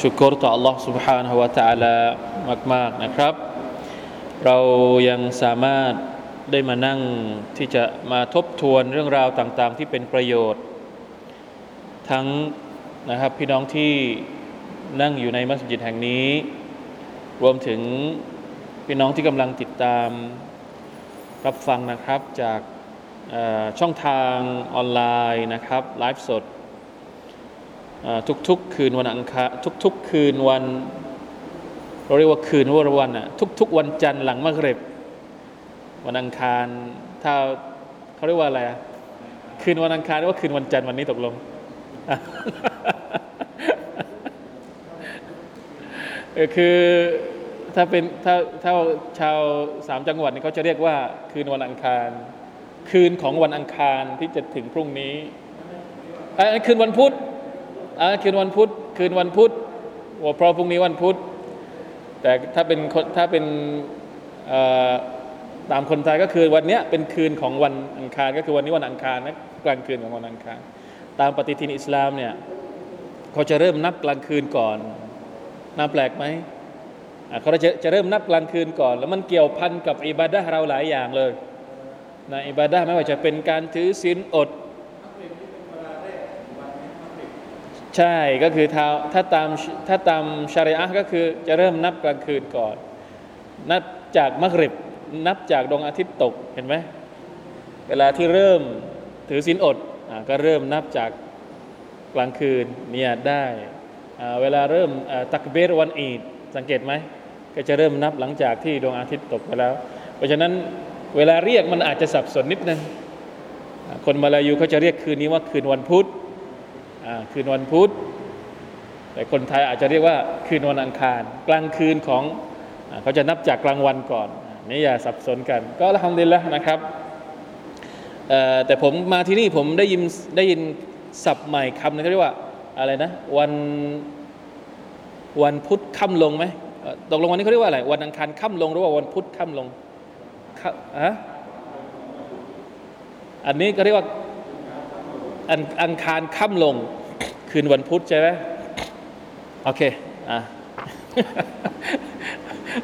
ชุกรต่อ Allah سبحانه และ تعالى มากๆนะครับ เรายังสามารถได้มานั่งที่จะมาทบทวนเรื่องราวต่างๆ ที่เป็นประโยชน์ ทั้งนะครับพี่น้องที่นั่งอยู่ในมัสยิดแห่งนี้ รวมถึงพี่น้องที่กำลังติดตามรับฟังนะครับจากช่องทางออนไลน์นะครับไลฟ์สด ทุกๆคืนวันอังคารทุก ๆ คืนวัน เราเรียกว่าคืนวันวันอะทุก ๆ วันจันทร์หลังมะเร็บวันอังคาร ถ้าเขาเรียกว่าอะไรอะคืนวันอังคารหรือว่าคืนวันจันทร์วันนี้ตกลงคือถ้าเป็นถ้าถ้าชาวสามจังหวัดนี่เขาจะเรียกว่า คืนวันอังคาร คืนของวันอังคารที่จะถึงพรุ่งนี้อันคืนวันพุธ อ่าคืนวันพุธคืนวันพุธว่าเพราะพรุ่งนี้วันพุธแต่ถ้าเป็นถ้าเป็นตามคนไทยก็คือวันนี้เป็นคืนของวันอังคาร ก็คือวันนี้วันอังคารนะกลางคืนของวันอังคาร ตามปฏิทินอิสลามเนี่ยเขาจะเริ่มนับกลางคืนก่อนน่าแปลกไหมเขาจะจะเริ่มนับกลางคืนก่อน แล้วมันเกี่ยวพันกับอิบาดะเราหลายอย่างเลยนะอิบาดะไม่ว่าจะเป็นการถือศีลอด ใช่ก็คือถ้าถ้าตามถ้าตามชาริอะก็คือจะเริ่มนับกลางคืนก่อน นับจากมักริบ นับจากดวงอาทิตย์ตกเห็นไหมเวลาที่เริ่มถือศีลอดอก็เริ่มนับจากกลางคืนเนี่ยได้เวลาเริ่มตักเบรวันอีดสังเกตไหมก็จะเริ่มนับหลังจากที่ดวงอาทิตย์ตกไปแล้ว เพราะฉะนั้นเวลาเรียกมันอาจจะสับสนนิดนึงคนมาลายูเขาจะเรียกคืนนี้ว่าคืนวันพุธ คืนวันพุธแต่คนไทยอาจจะเรียกว่าคืนวันอังคาร กลางคืนของเขาจะนับจากกลางวันก่อนนี่อย่าสับสนกัน ก็ทำดีแล้วนะครับแต่ผมมาที่นี่ผมได้ยินได้ยินศัพท์ใหม่คำนึงเขาเรียกว่าอะไรนะวันวันพุธค่ำลงไหมตกลงวันนี้เขาเรียกว่าอะไร วันอังคารค่ำลงหรือว่าวันพุธค่ำลงอะอันนี้ก็เรียกว่าอันอังคารค่ำลง คืนวันพุธใช่ไหมโอเคอะ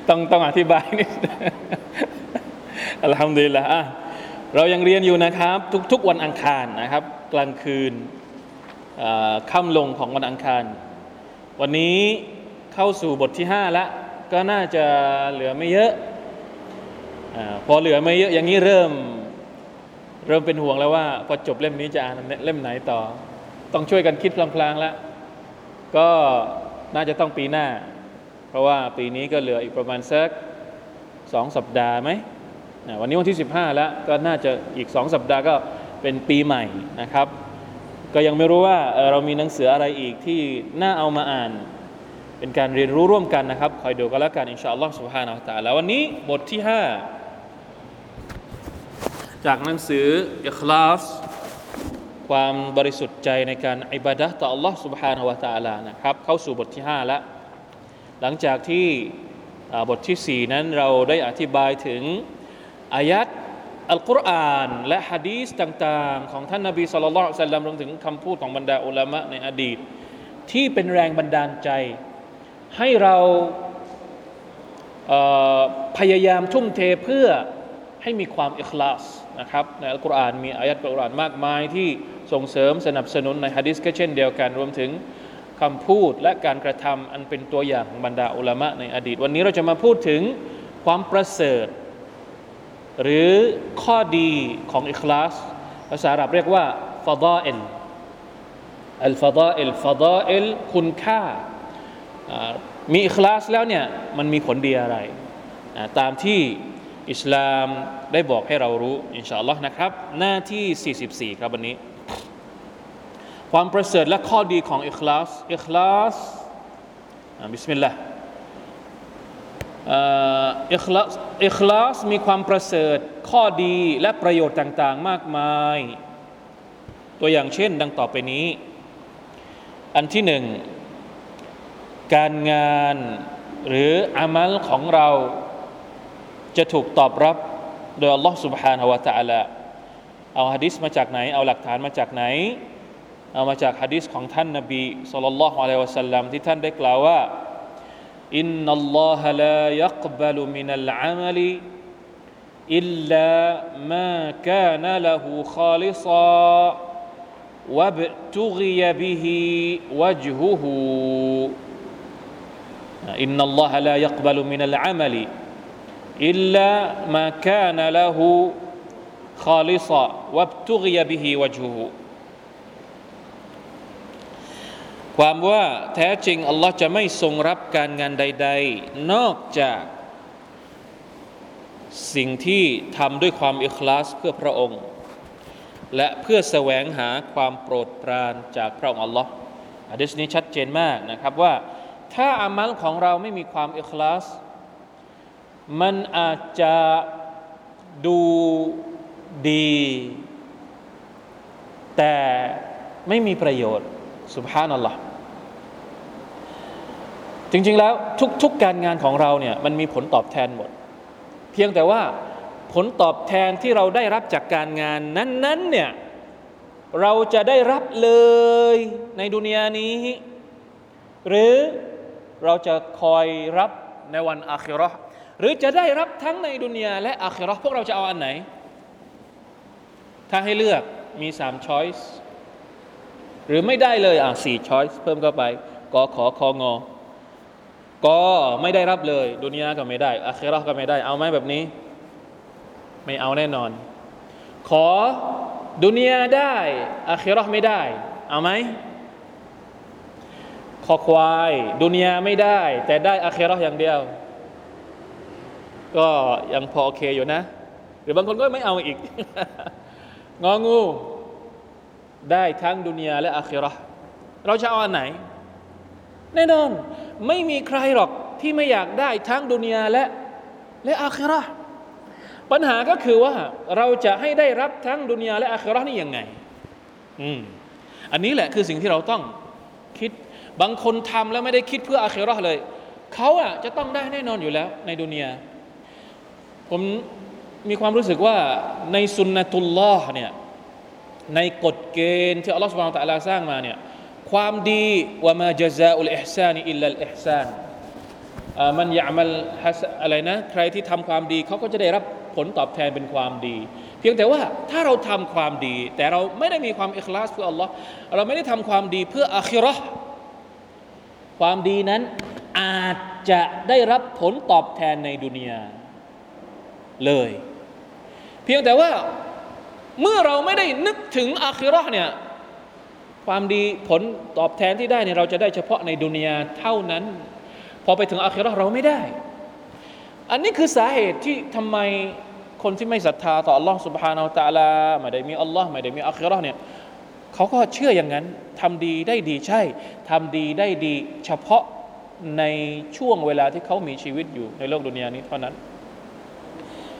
ต้องต้องอธิบายนิดอัลฮัมดุลิลละอะเรายังเรียนอยู่นะครับ ทุกๆวันอังคารนะครับ กลางคืนค่ำลงของวันอังคาร วันนี้เข้าสู่บทที่5แล้วก็น่าจะเหลือไม่เยอะอพอเหลือไม่เยอะอย่างนี้เริ่ม เริ่มเป็นห่วงแล้วว่า พอจบเล่มนี้จะอ่านเล่มไหนต่อ ต้องช่วยกันคิดพลางๆแล้ว ก็น่าจะต้องปีหน้า เพราะว่าปีนี้ก็เหลืออีกประมาณสักสองสัปดาห์ไหมวันนี้วันที่ 15 แล้วก็น่าจะอีกสองสัปดาห์ก็เป็นปีใหม่นะครับ ก็ยังไม่รู้ว่าเรามีหนังสืออะไรอีกที่น่าเอามาอ่าน เป็นการเรียนรู้ร่วมกันนะครับ คอยดูกันแล้วกัน อินชาอัลลอฮฺสุบฮานาอัลตะแล้ววันนี้บทที่ 5 จากหนังสืออิคลาส ความบริสุทธิ์ใจในการอิบาดะต่อ Allah سبحانه และ تعالى นะครับเข้าสู่บทที่ 5 แล้ว หลังจากที่บทที่ 4 นั้นเราได้อธิบายถึงอายัดอัลกุรอานและฮะดีสต่างๆ ของท่านนาบีสุลต่านสัลลัมรวมถึงคำพูดของบรรดาอุลามะในอดีต ที่เป็นแรงบันดาลใจ ให้เราพยายามทุ่มเทเพื่อให้มีความอิคลาสนะครับในอัลกุรอานมีอายัดอัลกุรอานมากมายที่ ส่งเสริมสนับสนุนในฮะดิษก็เช่นเดียวกันรวมถึงคำพูดและการกระทำอันเป็นตัวอย่างของบรรดาอุลามะในอดีต วันนี้เราจะมาพูดถึงความประเสริฐ หรือข้อดีของอิคลาสภาษาอาหรับเรียกว่าฟาดาเอลอัลฟาดาเอลฟาดาเอลคุณค่ามีอิคลาสแล้วเนี่ยมันมีผลดีอะไรตามที่อิสลามได้บอกให้เรารู้ อินชาอัลลอฮ์นะครับ หน้าที่ 44 ครับวันนี้ ความประเสริฐและข้อดีของอิคลาสอิคลาสบิสมิลลาห์อิคลาสอิคลาสมีความประเสริฐข้อดีและประโยชน์ต่าง ๆ มากมาย ตัวอย่างเช่น ดังต่อไปนี้ อันที่หนึ่ง การงานหรืออามัลของเราจะถูกตอบรับโดยอัลลอฮ์ سبحانه และ تعالى เอาฮะดิษมาจากไหน เอาหลักฐานมาจากไหน เอามาจากฮะดีษของท่านนบีสุลต่านละฮ์อะลัยวะสัลลัมที่ท่านได้กล่าวว่าอินนัลลอฮะลายักบัลมินัลอามัลอิลลามาคานะละหูคาลิซาวะบตุกยบิฮิวะจฮูฮูإن الله لا يقبل من العمل إلا ما كان له خالصا وابتغي به وجهه ความว่าแท้จริงอัลลอฮ์จะไม่ทรงรับการงานใด ๆ นอกจากสิ่งที่ทำด้วยความอิคลาสเพื่อพระองค์ และเพื่อแสวงหาความโปรดปรานจากพระองค์อัลลอฮ์อะดิษนี้ชัดเจนมากนะครับว่าถ้าอามัลของเราไม่มีความอิคลาส มันอาจจะดูดี แต่ไม่มีประโยชน์สุบฮานัลลอฮ์ จริงๆแล้วทุกๆการงานของเราเนี่ยมันมีผลตอบแทนหมด เพียงแต่ว่าผลตอบแทนที่เราได้รับจากการงานนั้นๆเนี่ยเราจะได้รับเลยในดุนยานี้ หรือเราจะคอยรับในวันอาคิรอหรือจะได้รับทั้งในดุนยาและอาคิรอพวกเราจะเอาอันไหน ถ้าให้เลือกมีสามช้อยส์หรือไม่ได้เลยอะสี่ช้อยส์เพิ่มเข้าไปกอขอคองอ ก็ไม่ได้รับเลยดุนยาก็ไม่ได้อาคิรอก็ไม่ได้ เอาไหมแบบนี้ ไม่เอาแน่นอน ขอดุนยาได้อาคิรอไม่ได้ เอาไหมขอควายดุนยาไม่ได้ แต่ได้อาคิรออย่างเดียว ก็ยังพอโอเคอยู่นะ หรือบางคนก็ไม่เอาอีก งองู ได้ทั้งดุนยาและอาคิรอเราจะเอาอันไหน แน่นอน ไม่มีใครหรอกที่ไม่อยากได้ทั้งดุนยาและและอาคิรอปัญหาก็คือว่าเราจะให้ได้รับทั้งดุนยาและอาคิรอนี่ยังไง อืมอันนี้แหละคือสิ่งที่เราต้องคิดบางคนทำแล้วไม่ได้คิดเพื่ออาคิรอเลยเขาอะจะต้องได้แน่นอนอยู่แล้ว ในดุนยาผมมีความรู้สึกว่าในสุนนะตุลลอฮ์เนี่ยในกฎเกณฑ์ที่อัลลอฮฺสุบานตะลาสร้างมาเนี่ย ความดีว่ามาจซาอุลอิฮซานีอิลลัลอิฮซานมันยามัลอะไรนะ ใครที่ทำความดีเขาก็จะได้รับผลตอบแทนเป็นความดี เพียงแต่ว่าถ้าเราทำความดี แต่เราไม่ได้มีความอิคลาสเพื่ออัลลอฮ์เราไม่ได้ทำความดีเพื่ออาคิรอความดีนั้นอาจจะได้รับผลตอบแทนในดุนยาเลย เพียงแต่ว่าเมื่อเราไม่ได้นึกถึงอาคิรอเนี่ย ความดีผลตอบแทนที่ได้เนี่ยเราจะได้เฉพาะในดุนยาเท่านั้น พอไปถึงอาคิรอเราไม่ได้ อันนี้คือสาเหตุที่ทำไมคนที่ไม่ศรัทธาต่ออัลลอฮ์สุบฮานาอัลตะลาไม่ได้มีอัลลอฮ์ไม่ได้มีอาคิรอเนี่ยเขาก็เชื่ออย่างนั้นทำดีได้ดีใช่ทำดีได้ดี เฉพาะในช่วงเวลาที่เขามีชีวิตอยู่ในโลกดุนยานี้เท่านั้น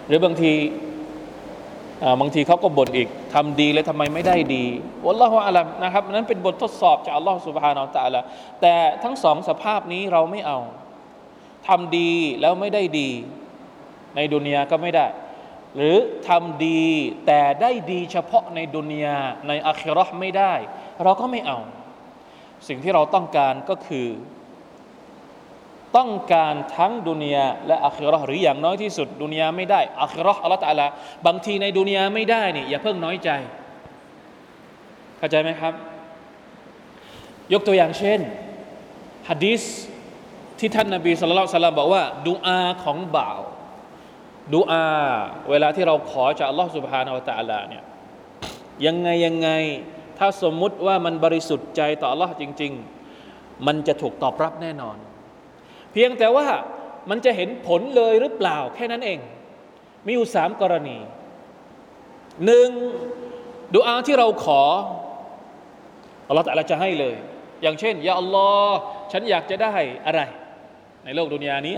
หรือบางที บางทีเขาก็บ่นอีกทำดีแล้วทำไมไม่ได้ดีอัลลอฮฺอัลลัมนะครับนั้นเป็นบททดสอบจากอัลลอฮฺสุบฮานาอัลตะละแต่ทั้งสองสภาพนี้เราไม่เอาทำดีแล้วไม่ได้ดี ในดุนยาก็ไม่ได้ หรือทำดีแต่ได้ดีเฉพาะในดุนยาในอาคิรอห์ไม่ได้ เราก็ไม่เอา สิ่งที่เราต้องการก็คือ ต้องการทั้งดุนยาและอาคิรอหรืออย่างน้อยที่สุด ดุนยาไม่ได้อาคิรออัลลอฮฺตะลาบางทีในดุนยาไม่ได้นี่อย่าเพิ่งน้อยใจ เข้าใจไหมครับ ยกตัวอย่างเช่นฮะดีษที่ท่านนาบีสุลต่านบอกว่าดูอาของบ่าวดูอาเวลาที่เราขอจากอัลลอฮฺสุบฮานาอัลตะลาเนี่ยยังไงยังไงถ้าสมมุติว่ามันบริสุทธิ์ใจต่ออัลลอฮ์จริง ๆ มันจะถูกตอบรับแน่นอน เพียงแต่ว่ามันจะเห็นผลเลยหรือเปล่าแค่นั้นเอง มีอยู่สามกรณีหนึ่งดูอาที่เราขออัลลอฮฺตะลาจะให้เลย อย่างเช่นยาอัลลอฮ์ฉันอยากจะได้อะไร ในโลกดุนยานี้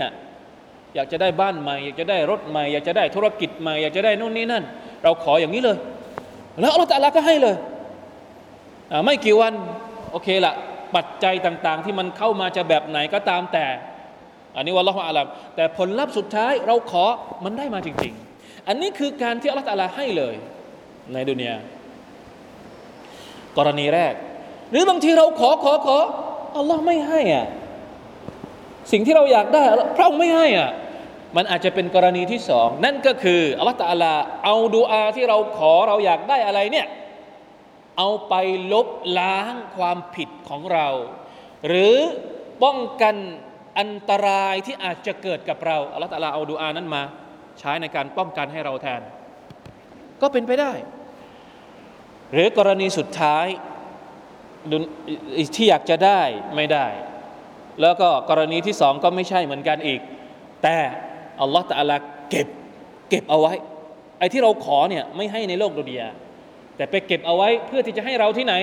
อยากจะได้บ้านใหม่ อยากจะได้รถใหม่ อยากจะได้ธุรกิจใหม่อยากจะได้นู่นนี่นั่น เราขออย่างนี้เลย แล้วอัลลอฮฺตะลาก็ให้เลยไม่กี่วันโอเคละปัจจัยต่าง ๆ ที่มันเข้ามาจะแบบไหนก็ตามแต่ อันนี้วัลลอฮฺอาลัมแต่ผลลัพธ์สุดท้ายเราขอมันได้มาจริง ๆ อันนี้คือการที่อัลลอฮฺตะลาให้เลยในดุนยากรณีแรก หรือบางทีเราขอขอขออัลลอฮ์ไม่ให้อะสิ่งที่เราอยากได้พระองค์ไม่ให้อะมันอาจจะเป็นกรณีที่สองนั่นก็คืออัลลอฮฺตะลาเอาดูอาที่เราขอเราอยากได้อะไรเนี่ยเอาไปลบล้างความผิดของเรา หรือป้องกัน อันตรายที่อาจจะเกิดกับเราอัลลอฮฺตะลาเอาดูอานั้นมาใช้ในการป้องกันให้เราแทน ก็เป็นไปได้ หรือกรณีสุดท้ายที่อยากจะได้ไม่ได้ แล้วก็กรณีที่สองก็ไม่ใช่เหมือนกันอีก แต่อัลลอฮฺตะลาเก็บเก็บเอาไว้ ไอ้ที่เราขอเนี่ยไม่ให้ในโลกดุนยาแต่ไปเก็บเอาไว้เพื่อที่จะให้เราที่ไหน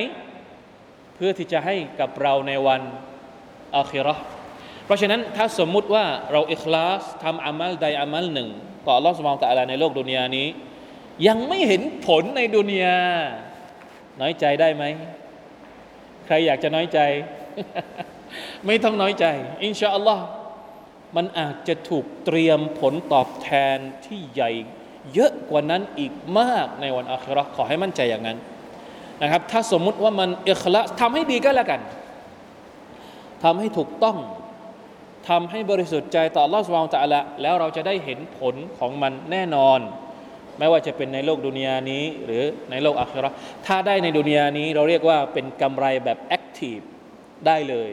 เพื่อที่จะให้กับเราในวันอาคิรอ เพราะฉะนั้นถ้าสมมุติว่าเราอิคลาสทำอามัลใดอามัลหนึ่ง ต่ออัลลอฮฺสุบานตะลาในโลกดุนยานี้ ยังไม่เห็นผลในดุนยาน้อยใจได้ไหม ใครอยากจะน้อยใจ ไม่ต้องน้อยใจ อินชาอัลลอฮ์มันอาจจะถูกเตรียมผลตอบแทนที่ใหญ่ เยอะกว่านั้นอีกมากในวันอาคราขอให้มั่นใจอย่างนั้นนะครับ ถ้าสมมุติว่ามันเอคละทำให้ดีก็แล้วกันทำให้ถูกต้อง ทำให้บริสุทธิ์ใจต่อลอสวางตะละแล้วเราจะได้เห็นผลของมันแน่นอน ไม่ว่าจะเป็นในโลกดุนยานี้ หรือในโลกอาคราถ้าได้ในดุนยานี้เราเรียกว่าเป็นกำไรแบบแอคทีฟได้เลย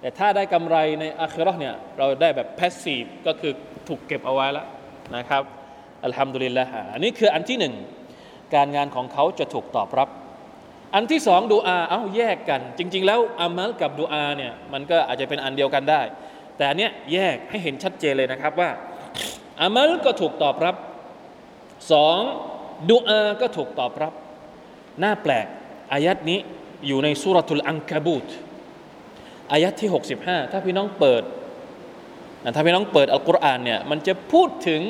แต่ถ้าได้กำไรในอาคราเนี่ยเราได้แบบแพสซีฟก็คือถูกเก็บเอาไว้แล้วนะครับอัลฮัมดุลิลละฮ์อันนี้คืออันที่หนึ่งการงานของเขาจะถูกตอบรับ อันที่สองดูอาเอาแยกกัน จริง ๆ แล้วอามัลกับดูอาเนี่ยมันก็อาจจะเป็นอันเดียวกันได้ แต่อันเนี้ยแยกให้เห็นชัดเจนเลยนะครับว่าอามัลก็ถูกตอบรับสองดูอาก็ถูกตอบรับ น่าแปลก อายัดนี้อยู่ในสุรทูลอังกาบูตอายัดที่ 65 ถ้าพี่น้องเปิดถ้าพี่น้องเปิดอัลกุรอานเนี่ยมันจะพูดถึง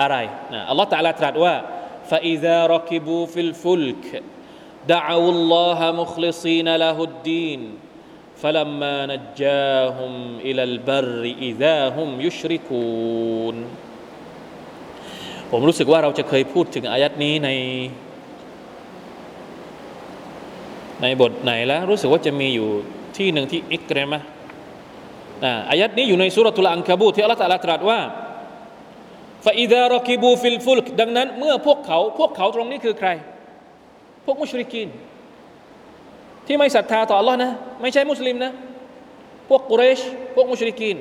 อะไรนะอัลลอฮฺตะลาตรัสว่า فإذا ركبوا في الفلك دعوا الله مخلصين له الدين فلما نجاهم إلى البر إذا هم يشركون ผมรู้สึกว่าเราจะเคยพูดถึงอายัดนี้ใน ในบทไหนแล้ว รู้สึกว่าจะมีอยู่ที่หนึ่งที่อิกเรมะอายัดนี้อยู่ในสุรทูลอังคาบูที่อัลลอฮฺตรัสตรัสว่าฟาอิดารกิบูฟิลฟุลกดังนั้น เมื่อพวกเขาพวกเขาตรงนี้คือใคร พวกมุชริกินที่ไม่ศรัทธาต่อ Allah นะ ไม่ใช่มุสลิมนะ พวกกุเรช พวกมุชริกิน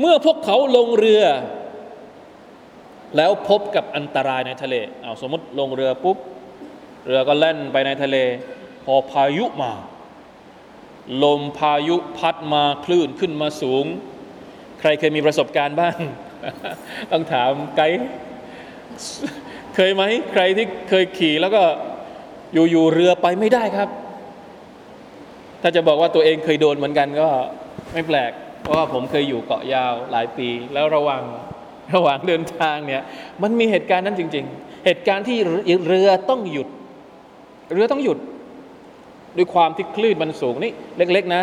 เมื่อพวกเขาลงเรือ แล้วพบกับอันตรายในทะเลเอาสมมติลงเรือปุ๊บ เรือก็แล่นไปในทะเล พอพายุมา ลมพายุพัดมาคลื่นขึ้นมาสูง ใครเคยมีประสบการณ์บ้าง ต้องถามไกด์เคยไหมใครที่เคยขี่แล้วก็ อยู่ๆเรือไปไม่ได้ครับ ถ้าจะบอกว่าตัวเองเคยโดนเหมือนกันก็ไม่แปลก เพราะว่าผมเคยอยู่เกาะยาวหลายปี แล้วระวังระหว่างเดินทางเนี่ยมันมีเหตุการณ์นั้นจริง ๆ เหตุการณ์ที่เรือต้องหยุด เรือต้องหยุด ด้วยความที่คลื่นมันสูงนี่เล็ก ๆ นะ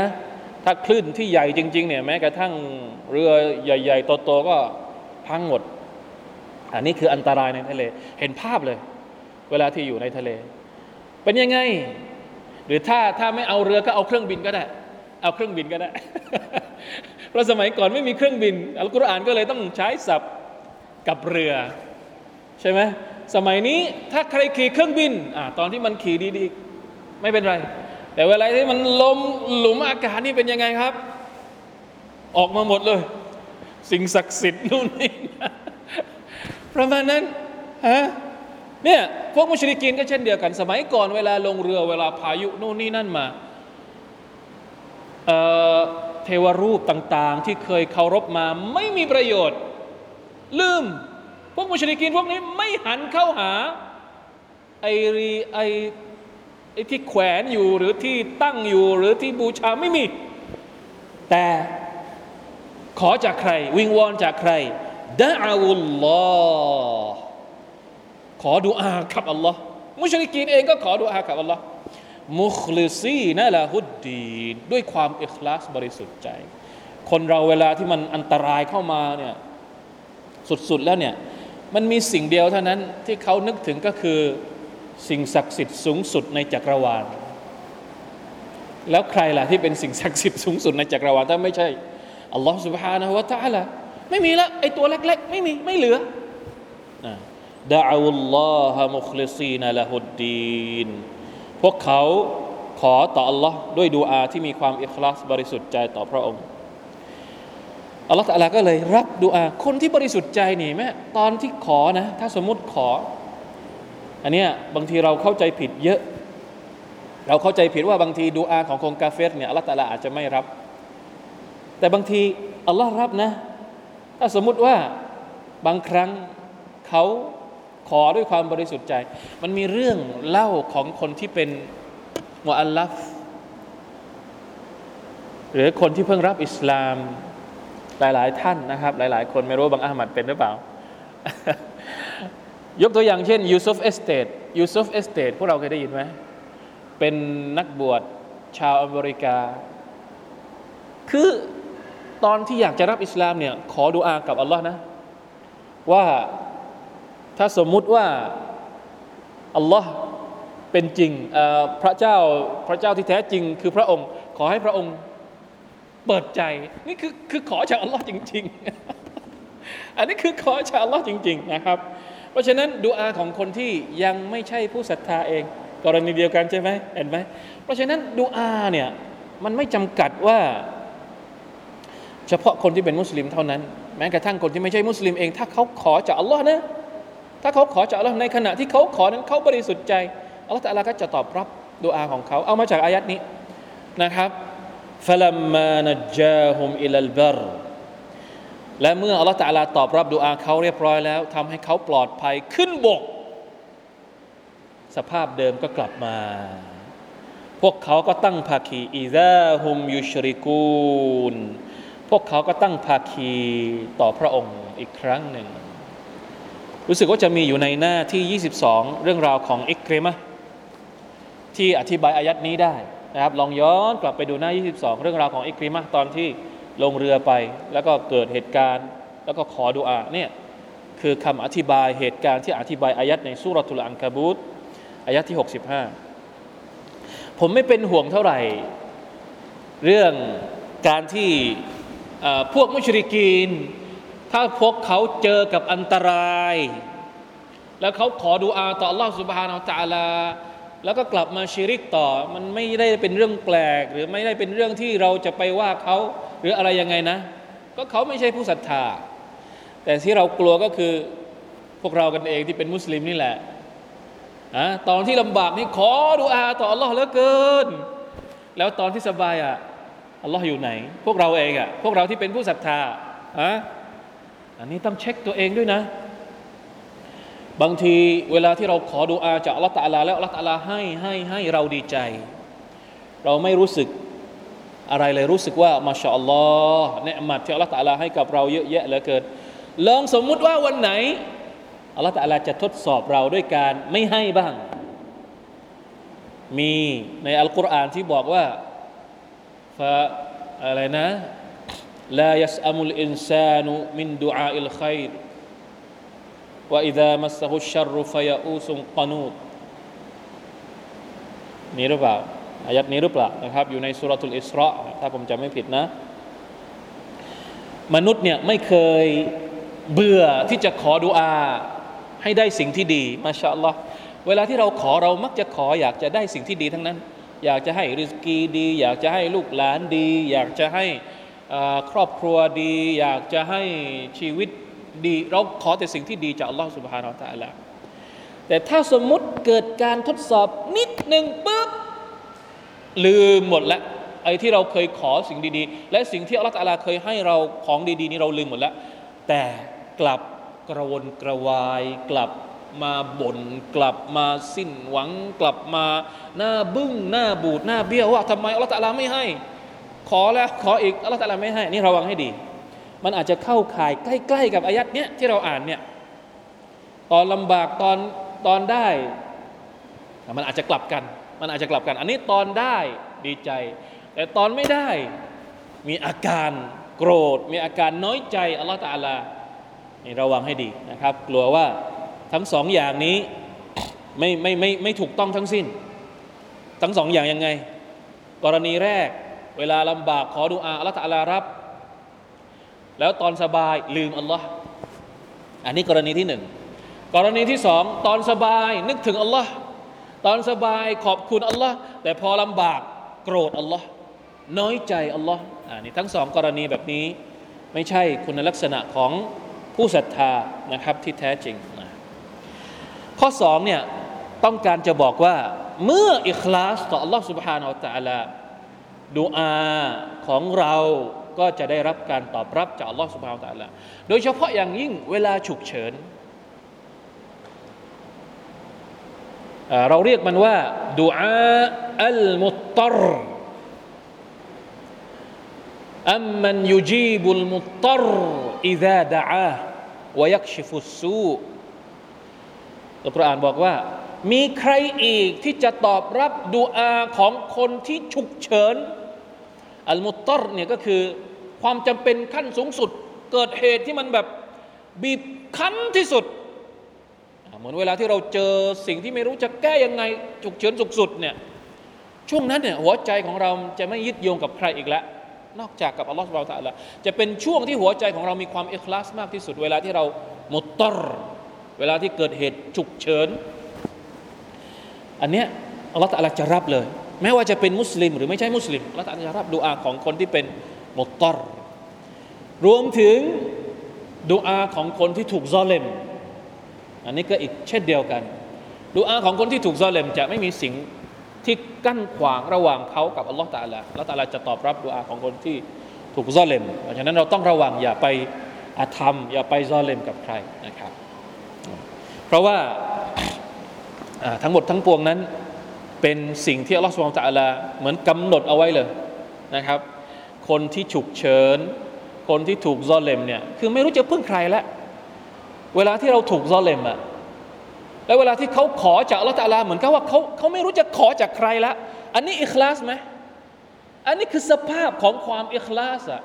ถ้าคลื่นที่ใหญ่จริง ๆ เนี่ยแม้กระทั่งเรือใหญ่ๆโตๆก็พังหมด อันนี้คืออันตรายในทะเล เห็นภาพเลย เวลาที่อยู่ในทะเล เป็นยังไง หรือถ้าถ้าไม่เอาเรือก็เอาเครื่องบินก็ได้ เอาเครื่องบินก็ได้ เพราะสมัยก่อนไม่มีเครื่องบินอัลกุรอานก็เลยต้องใช้ศัพท์กับเรือ ใช่ไหมสมัยนี้ถ้าใครขี่เครื่องบินอตอนที่มันขี่ดีๆ ไม่เป็นไร แต่เวลาที่มันลมหลุมอากาศนี่เป็นยังไงครับ ออกมาหมดเลย สิ่งศักดิ์สิทธิ์นู่นนี่ประมาณนั้นฮะ เนี่ยพวกมุชริกินก็เช่นเดียวกัน สมัยก่อนเวลาลงเรือเวลาพายุนู่นนี่นั่นมาเเทวรูปต่างๆ ที่เคยเคารพมาไม่มีประโยชน์ ลืม พวกมุชริกินพวกนี้ไม่หันเข้าหาไอรีไอไอที่แขวนอยู่หรือที่ตั้งอยู่หรือที่บูชาไม่มี แต่ขอจากใคร วิงวอนจากใครดะอาวุลลอฮ์ ขอดุอากับอัลลอฮ์มุชลิกีนเองก็ขอดุอากับอัลลอฮ์มุคลิซีนะละฮุดดีด้วยความอิคลาสบริสุทธิ์ใจ คนเราเวลาที่มันอันตรายเข้ามาเนี่ยสุดๆแล้วเนี่ยมันมีสิ่งเดียวเท่านั้นที่เขานึกถึงก็คือสิ่งศักดิ์สิทธิ์สูงสุดในจักรวาล แล้วใครล่ะที่เป็นสิ่งศักดิ์สิทธิ์สูงสุดในจักรวาลถ้าไม่ใช่อัลลอฮ์สุบฮานะฮุวาตะละไม่มีละไอตัวเล็กๆ ไม่มีไม่เหลือ ดะอุลลอฮะมุคลิซีนละฮุดดีนพวกเขาขอต่อ Allah ด้วยดูอาที่มีความอิคลาสบริสุทธิ์ใจต่อพระองค์อัลลอฮฺตะลาก็เลยรับดูอาคนที่บริสุทธิ์ใจนี่แม่ตอนที่ขอนะ ถ้าสมมติขอ อันเนี้ยบางทีเราเข้าใจผิดเยอะ เราเข้าใจผิดว่าบางทีดูอาของคนกาเฟสเนี่ยอัลลอฮฺตะลาอาจจะไม่รับ แต่บางทีอัลลอฮ์รับนะ ถ้าสมมุติว่าบางครั้งเขา ขอด้วยความบริสุทธิ์ใจ มันมีเรื่องเล่าของคนที่เป็นมุอัลลัฟหรือคนที่เพิ่งรับอิสลามหลาย ๆ ท่านนะครับ หลาย ๆ คนไม่รู้บางอามัดเป็นหรือเปล่า ยกตัวอย่างเช่นยูซุฟเอสเตดยูซุฟเอสเตดพวกเราเคยได้ยินไหมเป็นนักบวชชาวอเมริกา คือตอนที่อยากจะรับอิสลามเนี่ย ขอดุอากับอัลลอฮ์นะ ว่า ถ้าสมมุติว่าอัลลอฮ์เป็นจริงพระเจ้าพระเจ้าที่แท้จริง คือพระองค์ ขอให้พระองค์เปิดใจ นี่คือคือขอจากอัลลอฮ์จริง ๆ อันนี้คือขอจากอัลลอฮ์จริง ๆ นะครับ เพราะฉะนั้นดูอาของคนที่ยังไม่ใช่ผู้ศรัทธาเอง กรณีเดียวกันใช่ไหมเห็นไหมเพราะฉะนั้นดูอาเนี่ยมันไม่จำกัดว่า เฉพาะคนที่เป็นมุสลิมเท่านั้น แม้กระทั่งคนที่ไม่ใช่มุสลิมเอง ถ้าเขาขอจากอัลลอฮ์นะ ถ้าเขาขอจากอัลลอฮ์ในขณะที่เขาขอนั้นเขาบริสุทธิ์ใจอัลลอฮ์ต่ละก็จะตอบรับดูอาของเขา เอามาจากอายัดนี้นะครับฟลัมมานจาฮุมอิลลบรและเมื่ออัลลอฮ์ตะลาตอบรับดูอาเขาเรียบร้อยแล้วทำให้เขาปลอดภัยขึ้นบก สภาพเดิมก็กลับมา พวกเขาก็ตั้งภาคีอิซาฮุมยุชริกูนพวกเขาก็ตั้งภาคีต่อพระองค์อีกครั้งหนึ่ง รู้สึกว่าจะมีอยู่ในหน้าที่ 22 เรื่องราวของอิกเรมะที่อธิบายอายัดนี้ได้นะครับ ลองย้อนกลับไปดูหน้า 22 เรื่องราวของอิกริมะตอนที่ลงเรือไป แล้วก็เกิดเหตุการณ์ แล้วก็ขอดุอาเนี่ยคือคำอธิบายเหตุการณ์ที่อธิบายอายัดในสุรทูลอันคาบูตอายัดที่ 65 ผมไม่เป็นห่วงเท่าไหร่ เรื่องการที่พวกมุชริกีน ถ้าพวกเขาเจอกับอันตราย แล้วเขาขอดูอาต่อ Allah سبحانه และ تعالى แล้วก็กลับมาชิริกต่อ มันไม่ได้เป็นเรื่องแปลก หรือไม่ได้เป็นเรื่องที่เราจะไปว่าเขาหรืออะไรยังไงนะ ก็เขาไม่ใช่ผู้ศรัทธา แต่ที่เรากลัวก็คือพวกเรากันเองที่เป็นมุสลิมนี่แหละอะตอนที่ลำบากนี่ขอดูอาต่อ Allah เหลือเกิน แล้วตอนที่สบายอ่ะอัลลอฮ์อยู่ไหน พวกเราเองอะ่ะพวกเราที่เป็นผู้ศรัทธาอะ อันนี้ต้องเช็คตัวเองด้วยนะ บางทีเวลาที่เราขอดูอาจากอัลลอฮ์ตะลา แล้วอัลลอฮ์ตะลาให้ให้ให้เราดีใจ เราไม่รู้สึกอะไรเลยรู้สึกว่ามาชาอัลลอฮ์เนืมัดที่อัลลอฮ์ตะลาให้กับเราเยอะแยะเหลือเกินลองสมมุติว่าวันไหนอัลลอฮ์ตะลาจะทดสอบเราด้วยการไม่ให้บ้าง มีในอัลกุรอานที่บอกว่าอะไรนะ ลายัสอามุลอินซานุมินดุอาอิลขัยรว่าอิดามัสฮุชัรุฟยาอูซุงกานูดนี่หรือเปล่าอายัดนี้หรือเปล่านะครับ อยู่ในสุรทูลอิสราถ้าผมจำไม่ผิดนะ มนุษย์เนี่ยไม่เคยเบื่อที่จะขอดุอา ให้ได้สิ่งที่ดีมาชาอัลลอฮ์เวลาที่เราขอเรามักจะขออยากจะได้สิ่งที่ดีทั้งนั้น อยากจะให้ริสกีดี อยากจะให้ลูกหลานดี อยากจะให้ ครอบครัวดีอยากจะให้ชีวิตดีเราขอแต่สิ่งที่ดีจากอัลลอฮฺสุบฮานาอัลลอฮฺแต่ถ้าสมมุติเกิดการทดสอบนิดหนึ่งปุ๊บลืมหมดแล้วไอ้ที่เราเคยขอสิ่งดีๆ และสิ่งที่อัลลอฮฺเคยให้เราของดีๆ นี้เราลืมหมดแล้ว แต่กลับกระวนกระวายกลับมาบน่นกลับมาสิ้นหวัง กลับมาหน้าบึ้งหน้าบูดหน้าเบี้ยวว่าทำไมอัลลอฮฺไม่ให้ ขอแล้วขออีกอัลลอฮฺตาลาไม่ให้นี่ระวังให้ดี มันอาจจะเข้าข่ายใกล้ๆกับอายัดเนี้ยที่เราอ่านเนี่ยตอนลำบากตอนตอนได้ มันอาจจะกลับกัน มันอาจจะกลับกัน อันนี้ตอนได้ดีใจ แต่ตอนไม่ได้มีอาการโกรธ มีอาการน้อยใจอัลลอฮฺตาลานี่ระวังให้ดีนะครับ กลัวว่าทั้งสองอย่างนี้ไม่ไม่ไม่ไม่ถูกต้องทั้งสิ้น ทั้งสองอย่างยังไง กรณีแรก เวลาลำบากขอดุอาอัลลอฮฺตาลารับ แล้วตอนสบายลืมอัลลอฮ์อันนี้กรณีที่หนึ่งกรณีที่สองตอนสบายนึกถึงอัลลอฮ์ตอนสบายขอบคุณอัลลอฮ์แต่พอลำบากโกรธอัลลอฮ์น้อยใจอัลลอฮ์อันนี้ทั้งสองกรณีแบบนี้ไม่ใช่คุณลักษณะของผู้ศรัทธานะครับที่แท้จริงข้อสองเนี่ยต้องการจะบอกว่าเมื่ออิคลาสต่อ Allah سبحانه และ تعالى ดูอาของเราก็จะได้รับการตอบรับจากอัลลอฮฺสุบฮาวตาละโดยเฉพาะอย่างยิ่งเวลาฉุกเฉิน เราเรียกมันว่าดูอาอัลมุตตรอัมมันยูจีบุลมุตตรอิดาดะอาวยกชิฟุสูอัลกุรอานบอกว่า มีใครอีกที่จะตอบรับดูอาของคนที่ฉุกเฉิน อัลมุตตรเนี่ยก็คือความจำเป็นขั้นสูงสุด เกิดเหตุที่มันแบบบีบคั้นที่สุด เหมือนเวลาที่เราเจอสิ่งที่ไม่รู้จะแก้ยังไงฉุกเฉินสุดๆเนี่ยช่วงนั้นเนี่ยหัวใจของเราจะไม่ยึดโยงกับใครอีกแล้ว นอกจากกับอัลลอฮฺสุบไบร์ตะละจะเป็นช่วงที่หัวใจของเรามีความเอกลาสมากที่สุด เวลาที่เรามุตตรเวลาที่เกิดเหตุฉุกเฉิน อันเนี้ยอัลลอฮฺตะลาจะรับเลย แม้ว่าจะเป็นมุสลิม หรือไม่ใช่มุสลิมอัลลอฮฺตะลาจะรับดูอาของคนที่เป็นมุตตรรวมถึงดูอาของคนที่ถูกซอเลม อันนี้ก็อีกเช่นเดียวกันดูอาของคนที่ถูกซอเลม จะไม่มีสิ่งที่กั้นขวางระหว่างเขากับอัลลอฮฺตาลาอัลลอฮฺตาลาจะตอบรับดูอาของคนที่ถูกซอเลม เพราะฉะนั้นเราต้องระวังอย่าไปอาธรรม อย่าไปซอเลมกับใครนะครับ เพราะว่าทั้งหมดทั้งปวงนั้น เป็นสิ่งที่อัลลอฮฺสุบฮานตะลาเหมือนกำหนดเอาไว้เลยนะครับ คนที่ฉุกเฉิน คนที่ถูกซอเลมเนี่ยคือไม่รู้จะพึ่งใครแล้วเวลาที่เราถูกซอเลมอะแล้วเวลาที่เขาขอจากอัลลอฮฺตะลาเหมือนกับว่าเขาเขาไม่รู้จะขอจากใครละอันนี้อิคลาสไหมอันนี้คือสภาพของความอิคลาสอะ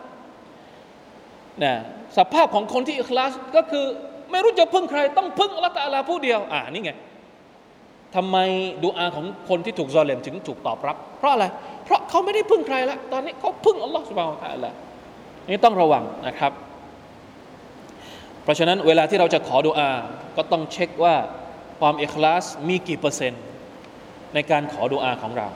นะสภาพของคนที่อิคลาสก็คือไม่รู้จะพึ่งใคร ต้องพึ่งอัลลอฮฺตะลาผู้เดียว อ่านี่ไง ทำไมดูอาของคนที่ถูกซอเลมถึงถูกตอบรับ เพราะอะไร เพราะเขาไม่ได้พึ่งใครและตอนนี้เขาพึ่งอัลลอฮฺสุบฮานตะลานี่ต้องระวังนะครับ เพราะฉะนั้นเวลาที่เราจะขอดูอา ก็ต้องเช็คว่าความอิคลาสมีกี่เปอร์เซ็นต์ ในการขอดูอาของเรา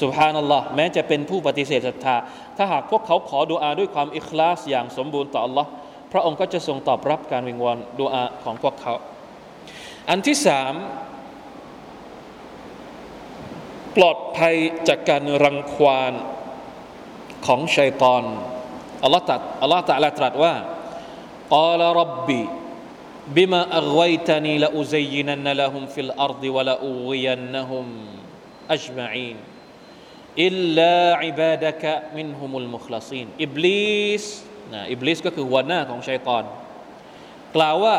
สุภานัลลอฮ์แม้จะเป็นผู้ปฏิเสธศรัทธา ถ้าหากพวกเขาขอดูอาด้วยความอิคลาสอย่างสมบูรณ์ต่อ Allah พระองค์ก็จะทรงตอบรับการวิงวอนดูอาของพวกเขา อันที่สาม ปลอดภัยจากการรังควานของชัยตอนอัลลอฮ์ตรัสอัลลอฮ์ตรัสตรัสว่าقال رب بما أغويتني لأزينن لهم في الأرض ولأغوينهم أجمعين إلا عبادك منهم المخلصينอิบลิสนะอิบลิสก็คือหัวหน้าของชัยตอน กล่าวว่า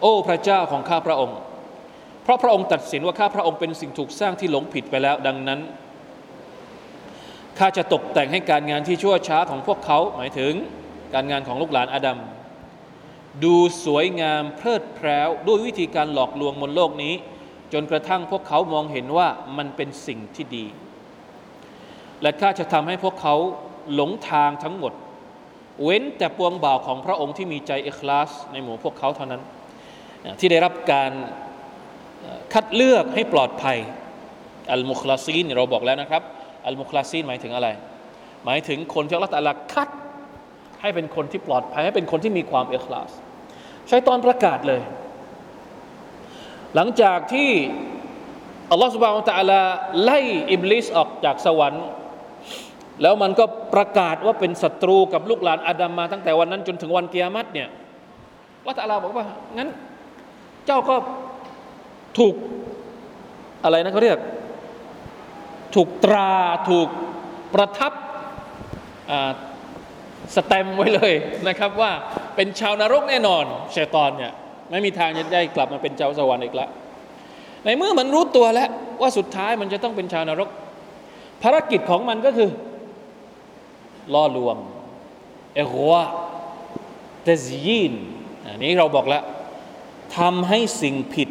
โอ้พระเจ้าของข้าพระองค์ ราะพระองค์ตัดสินว่าข้าพระองค์เป็นสิ่งถูกสร้างที่หลงผิดไปแล้วดังนั้นข้าจะตกแต่งให้การงานที่ชั่วช้าของพวกเขาหมายถึงการงานของลูกหลานอาดัมดูสวยงามเพลิดเพลิวด้วยวิธีการหลอกลวงบนโลกนี้ จนกระทั่งพวกเขามองเห็นว่ามันเป็นสิ่งที่ดี และข้าจะทำให้พวกเขาหลงทางทั้งหมด เว้นแต่ปวงบ่าวของพระองค์ที่มีใจเอคลาสในหมู่พวกเขาเท่านั้น ที่ได้รับการ คัดเลือกให้ปลอดภัยอัลมุคลาซีนเราบอกแล้วนะครับ อัลมุคลาซีนหมายถึงอะไร หมายถึงคนที่อัลลอฮฺตะอาลาคัด ให้เป็นคนที่ปลอดภัยให้เป็นคนที่มีความเอกลาสชัยตอนประกาศเลย หลังจากที่อัลลอฮฺสุบฮานตะอาลาไล่อิบลิสออกจากสวรรค์ แล้วมันก็ประกาศว่าเป็นศัตรูกับลูกหลานอาดัมมา ตั้งแต่วันนั้นจนถึงวันเกียรติเนี่ยว่าตะอาลาบอกว่างั้น เจ้าก็ ถูกอะไรนะเขาเรียก ถูกตราถูกประทับสแตมไว้เลยนะครับว่าเป็นชาวนรกแน่นอนชัยตอนเนี่ยไม่มีทางจะได้กลับมาเป็นเจ้าสวรรค์อีกแล้วในเมื่อมันรู้ตัวแล้วว่าสุดท้ายมันจะต้องเป็นชาวนรก ภารกิจของมันก็คือล่อลวงเอโวเตซีนอันนี้เราบอกแล้วทำให้สิ่งผิด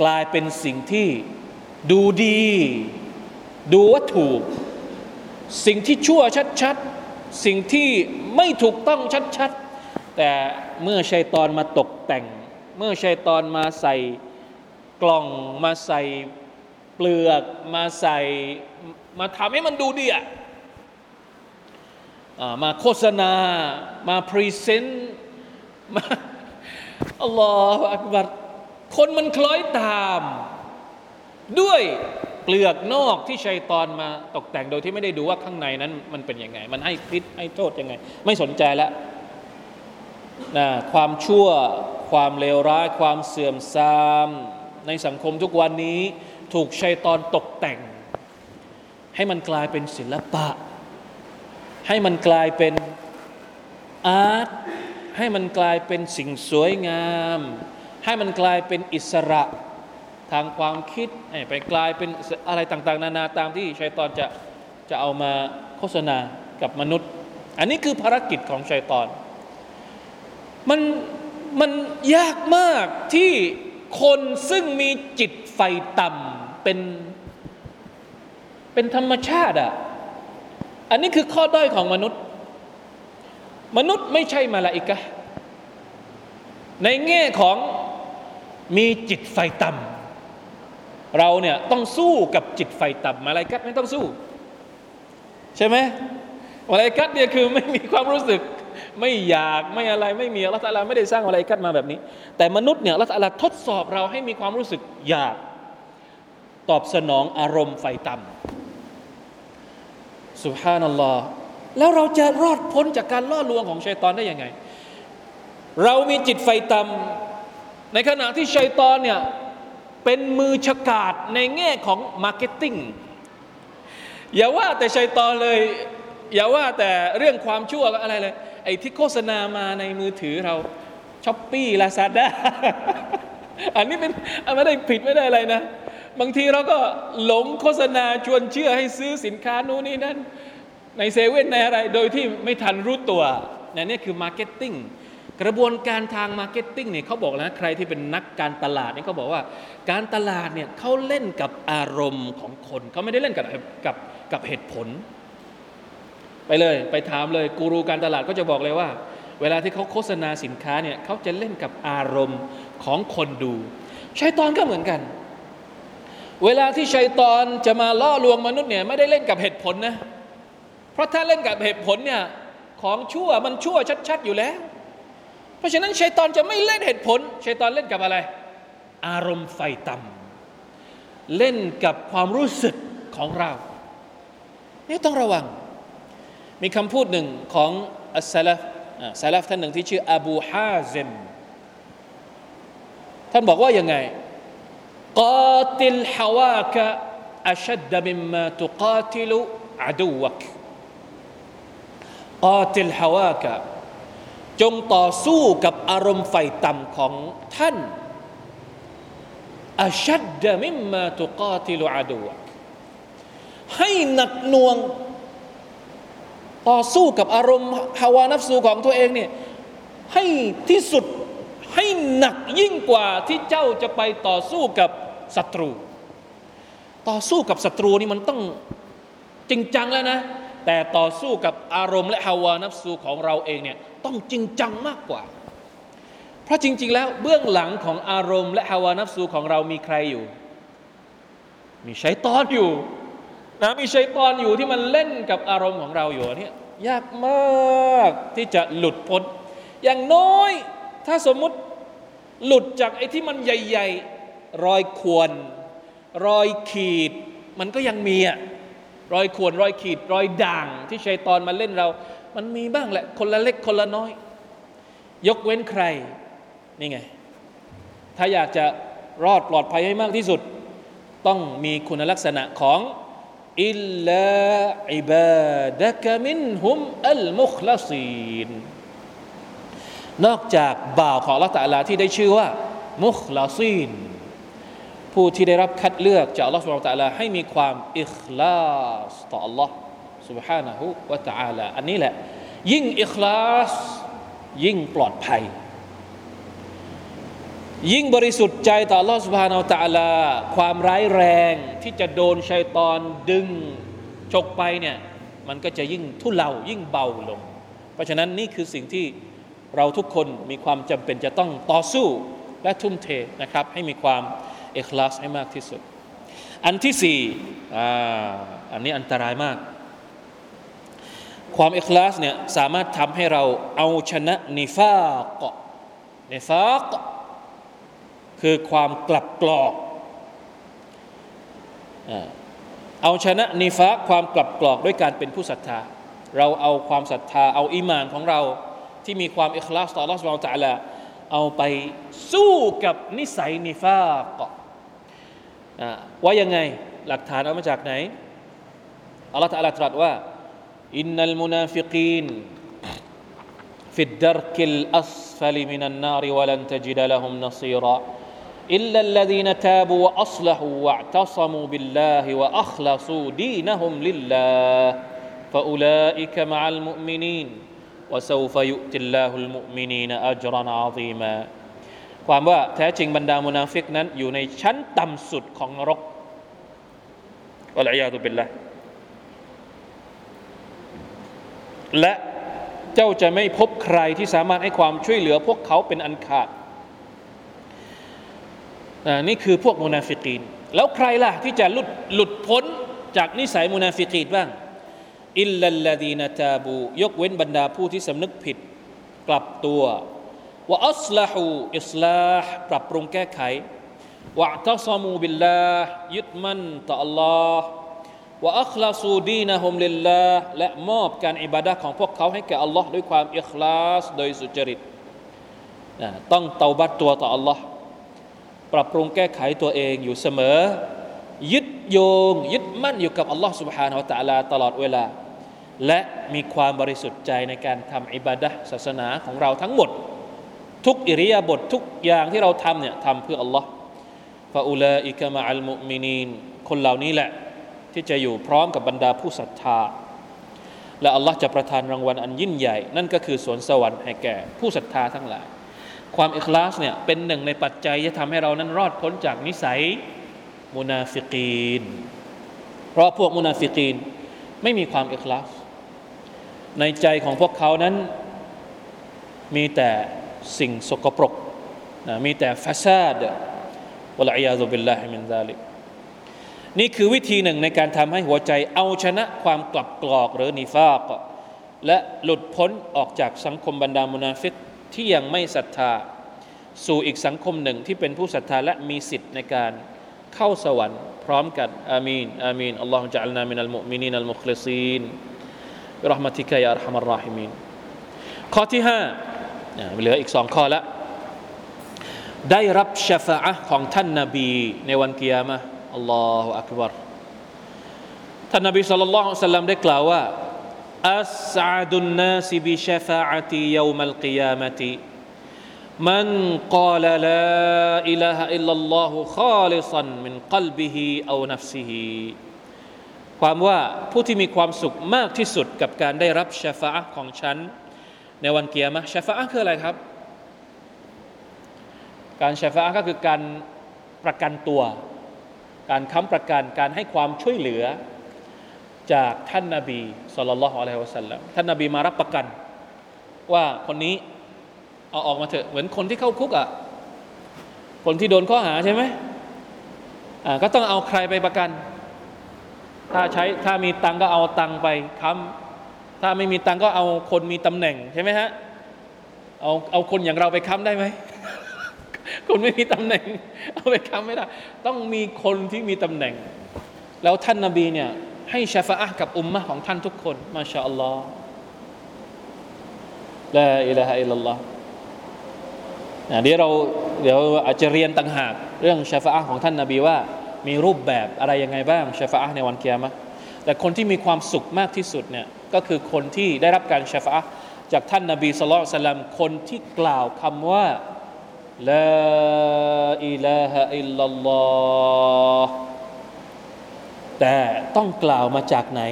กลายเป็นสิ่งที่ดูดี ดูว่าถูก สิ่งที่ชั่วชัดๆ สิ่งที่ไม่ถูกต้องชัดๆ แต่เมื่อชัยตอนมาตกแต่ง เมื่อชัยตอนมาใส่กล่องมาใส่เปลือกมาใส่มาทำให้มันดูดีอะมาโฆษณา มา present มา الله أكبر คนมันคล้อยตาม ด้วยเปลือกนอกที่ชัยตอนมาตกแต่งโดยที่ไม่ได้ดูว่าข้างในนั้น มันเป็นยังไง มันให้พิษให้โทษยังไง ไม่สนใจแล้วนะความชั่วความเลวร้ายความเสื่อมทราม ในสังคมทุกวันนี้ถูกชัยตอนตกแต่ง ให้มันกลายเป็นศิลปะ ให้มันกลายเป็นอาร์ตให้มันกลายเป็นสิ่งสวยงาม ให้มันกลายเป็นอิสระทางความคิดไปกลายเป็นอะไรต่าง ๆ นานาตามที่ชัยตอนจะจะเอามาโฆษณากับมนุษย์ อันนี้คือภารกิจของชัยตอน มันมันยากมากที่คนซึ่งมีจิตไฟต่ำเป็นเป็นธรรมชาติอะ อันนี้คือข้อด้อยของมนุษย์ มนุษย์ไม่ใช่มาลาอิกะในแง่ของ มีจิตไฟต่ำเราเนี่ยต้องสู้กับจิตไฟต่ำมาลาอิกะไม่ต้องสู้ ใช่ไหมมาลาอิกะเนี่ยคือไม่มีความรู้สึก ไม่อยากไม่อะไรไม่มีอัลลอฮฺไม่ได้สร้างอะไรกัดมาแบบนี้ แต่มนุษย์เนี่ยอัลลอฮฺทดสอบเราให้มีความรู้สึกอยาก ตอบสนองอารมณ์ไฟต่ำสุภานัลลอฮ์แล้วเราจะรอดพ้นจากการล่อลวงของชัยตอนได้ยังไง เรามีจิตใฝ่ต่ำ ในขณะที่ชัยตอนเนี่ยเป็นมือฉกาดในแง่ของ marketing อย่าว่าแต่ชัยตอนเลย อย่าว่าแต่เรื่องความชั่วอะไรเลย ไอ้ที่โฆษณามาในมือถือเรา Shopee Lazada อันนี้เป็นไม่ได้ผิดไม่ได้อะไรนะ บางทีเราก็หลงโฆษณาชวนเชื่อให้ซื้อสินค้านู้นนี่นั่นในเซเว่นในอะไร โดยที่ไม่ทันรู้ตัวนี่นี่คือ marketing กระบวนการทาง marketing เนี่ยเขาบอกแล้วใครที่เป็นนักการตลาดเนี่ยเขาบอกว่าการตลาดเนี่ยเขาเล่นกับอารมณ์ของคนเขาไม่ได้เล่นกับกับกับเหตุผล ไปเลยไปถามเลยกูรูการตลาดก็จะบอกเลยว่า เวลาที่เขาโฆษณาสินค้าเนี่ยเขาจะเล่นกับอารมณ์ของคนดูชัยตอนก็เหมือนกัน เวลาที่ชัยตอนจะมาล่อลวงมนุษย์เนี่ยไม่ได้เล่นกับเหตุผลนะเพราะถ้าเล่นกับเหตุผลเนี่ยของชั่วมันชั่วชัด ๆ อยู่แล้ว เพราะฉะนั้นชัยตอนจะไม่เล่นเหตุผลชัยตอนเล่นกับอะไร อารมณ์ไฟต่ำเล่นกับความรู้สึกของเรา นี่ต้องระวัง มีคำพูดหนึ่งของอัสซาลฟซาลฟท่านหนึ่งที่ชื่ออบูฮาซิมท่านบอกว่ายังไงกาติลฮาวากะอัชดมิมมาตุกาติลุอาดูวกกาติลฮาวากะ จงต่อสู้กับอารมณ์ไฟต่ำของท่านอัชัดมิมมาตุกาติลอาดูให้หนักหน่วง ต่อสู้กับอารมณ์ฮาวานัฟสูของตัวเองเนี่ยให้ที่สุดให้หนักยิ่งกว่าที่เจ้าจะไปต่อสู้กับศัตรู ต่อสู้กับศัตรูนี่มันต้องจริงจังแล้วนะ แต่ต่อสู้กับอารมณ์และฮาวานัฟสูของเราเองเนี่ยต้องจริงจังมากกว่า เพราะจริง ๆ แล้วเบื้องหลังของอารมณ์และฮาวานัฟสูของเรามีใครอยู่ มีชัยตอนอยู่นะมีชัยตอนอยู่ที่มันเล่นกับอารมณ์ของเราอยู่เนี่ยยากมากที่จะหลุดพ้นอย่างน้อย ถ้าสมมุติหลุดจากไอ้ที่มันใหญ่ ๆ รอยควร รอยขีด มันก็ยังมีอะ รอยควรรอยขีด รอยด่าง ที่ชัยตอนมาเล่นเรา มันมีบ้างแหละ คนละเล็กคนละน้อย ยกเว้นใคร นี่ไง ถ้าอยากจะรอดปลอดภัยให้มากที่สุด ต้องมีคุณลักษณะของإلا عبادك منهم المخلصينนอกจากบ่าวของอัลลอฮ์ تعالىที่ได้ชื่อว่า مخلصين ผู้ที่ได้รับคัดเลือกจากอัลลอฮฺสุบฮานะตะลาให้มีความอิคลาสต่อ Allah سبحانه และ تعالى อันนี้แหละ ยิ่งอิคลาส ยิ่งปลอดภัย ยิ่งบริสุทธิ์ใจต่อ Allah سبحانه และ تعالى ความร้ายแรงที่จะโดนชัยตอนดึงฉกไปเนี่ย มันก็จะยิ่งทุเลายิ่งเบาลง เพราะฉะนั้นนี่คือสิ่งที่เราทุกคนมีความจำเป็นจะต้องต่อสู้และทุ่มเทนะครับ ให้มีความ เอคลาสให้มากที่สุด อันที่สี่อันนี้อันตรายมาก ความเอคลาสเนี่ยสามารถทำให้เราเอาชนะนิฟากนิฟากคือความกลับกรอกเอาชนะนิฟากความกลับกรอกด้วยการเป็นผู้ศรัทธา เราเอาความศรัทธา เอาอิมานของเราที่มีความเอคลาสต่อรัสวาลตะละเอาไปสู้กับนิสัยนิฟาก ว่ายังไงหลักฐานเอามาจากไหนอัลลอฮฺตรัสตรัสว่าอินนัลมุนาฟิกีน في الدرك الأسفل من النار ولن تجد لهم نصيرا إلا الذين تابوا وأصلحوا واعتصموا بالله وأخلصوا دينهم لله فأولئك مع المؤمنين وسوف يؤتي الله المؤمنين أجرا عظيما ความว่าแท้จริงบรรดามุนาฟิกนั้น อยู่ในชั้นต่ำสุดของนรกอัลอยาตุบิลละและเจ้าจะไม่พบใครที่สามารถให้ความช่วยเหลือพวกเขาเป็นอันขาดนี่คือพวกมุนาฟิกีน แล้วใครล่ะที่จะหลุดหลุดพ้นจากนิสัยมุนาฟิกีนบ้างإلا الذين تابوا ยกเว้นบรรดาผู้ที่สำนึกผิด กลับตัว ว่าอัสลาหูอิสลาห์ปรับปรุงแก้ไขวะตัซามูบิลลาห์ยึดมั่นต่อ Allah ว่าอัคลาซูดีนะฮุมลิลลาและมอบการอิบาดะของพวกเขาให้แก่ Allah ด้วยความอิคลาสโดยสุจริตต้องเตาบัตตัวต่อ Allah ปรับปรุงแก้ไขตัวเองอยู่เสมอ ยึดโยง ยึดมั่นอยู่กับ Allah سبحانه และ تعالى ตลอดเวลา และมีความบริสุทธิ์ใจในการทำอิบาดะศาสนาของเราทั้งหมด ทุกอิริยาบถททุกอย่างที่เราทำเนี่ยทำเพื่อ Allah ฟาอุลาอิกะมะอัลมุมินีนคนเหล่านี้แหละ ที่จะอยู่พร้อมกับบรรดาผู้ศรัทธา และอัลลอฮ์จะประทานรางวัลอันยิ่งใหญ่ นั่นก็คือสวนสวรรค์ให้แก่ผู้ศรัทธาทั้งหลาย ความอิคลาสเนี่ยเป็นหนึ่งในปัจจัยที่ทำให้เรานั้นรอดพ้นจากนิสัยมุนาฟิกีน เพราะพวกมุนาฟิกีนไม่มีความอิคลาสในใจของพวกเขานั้นมีแต่ สิ่งสกปรกนะมีแต่فساد والعياذ بالله من ذلكนี่คือวิธีหนึ่งในการทำให้หัวใจเอาชนะความกลับกลอกหรือนิฟากและหลุดพ้นออกจากสังคมบรรดามุนาฟิกที่ยังไม่ศรัทธา สู่อีกสังคมหนึ่งที่เป็นผู้ศรัทธาและมีสิทธิ์ในการเข้าสวรรค์พร้อมกันอามีนอามีนاللهم اجعلنا من المؤمنين المخلصينบิรหมติกะยาอัลฮัมอัลราฮิมีนข้อที่ห้า เหลืออีกสองข้อละได้รับชฟาอะของท่านนาบีในวันกิยามะอัลลอฮฺอักบารท่านนบีสัลลัลลอฮุซัลลัมได้กล่าวว่าอัสซาดุนนาสบิชฟาอะติยามัลกิยามะติ من قال لا إله إلا الله خالصا من قلبه أو نفسه ความว่าผู้ที่มีความสุขมากที่สุดกับการได้รับชฟาอะของฉัน ในวันเกียร์มะชฟาอะคืออะไรครับ การชฟาอะก็คือการประกันตัว การค้ำประกันการให้ความช่วยเหลือ จากท่านนาบีสุลต่านละฮ์อะลัยฮิวะสัลลัมท่านนาบีมารับประกัน ว่าคนนี้เอาออกมาเถอะเหมือนคนที่เข้าคุกอะ่ะคนที่โดนข้อหาใช่ไหมอ่าก็ต้องเอาใครไปประกัน ถ้าใช้ถ้ามีตังก็เอาตังไปค้ำ ถ้าไม่มีตังก็เอาคนมีตำแหน่งใช่ไหมฮะเอาเอาคนอย่างเราไปค้ำได้ไหม คนไม่มีตำแหน่ง เอาไปค้ำไม่ได้ ต้องมีคนที่มีตำแหน่ง แล้วท่านนาบีเนี่ยให้ชาฟะอะกับอุมมะของท่านทุกคน มาชาอัลลอฮ์ลาอิลาฮะอิลลัลลอฮ์เดี๋ยวเราเดี๋ยวอาจจะเรียนต่างหาก เรื่องชาฟะอะของท่านนาบีว่า มีรูปแบบอะไรยังไงบ้างชาฟะอะในวันเกียรมะ แต่คนที่มีความสุขมากที่สุดเนี่ยก็คือคนที่ได้รับการชฟะจากท่านนาบีสุลต่านสลัมคนที่กล่าวคำว่าลาอิลาฮะอิลลัลลอฮแต่ต้องกล่าวมาจากไหน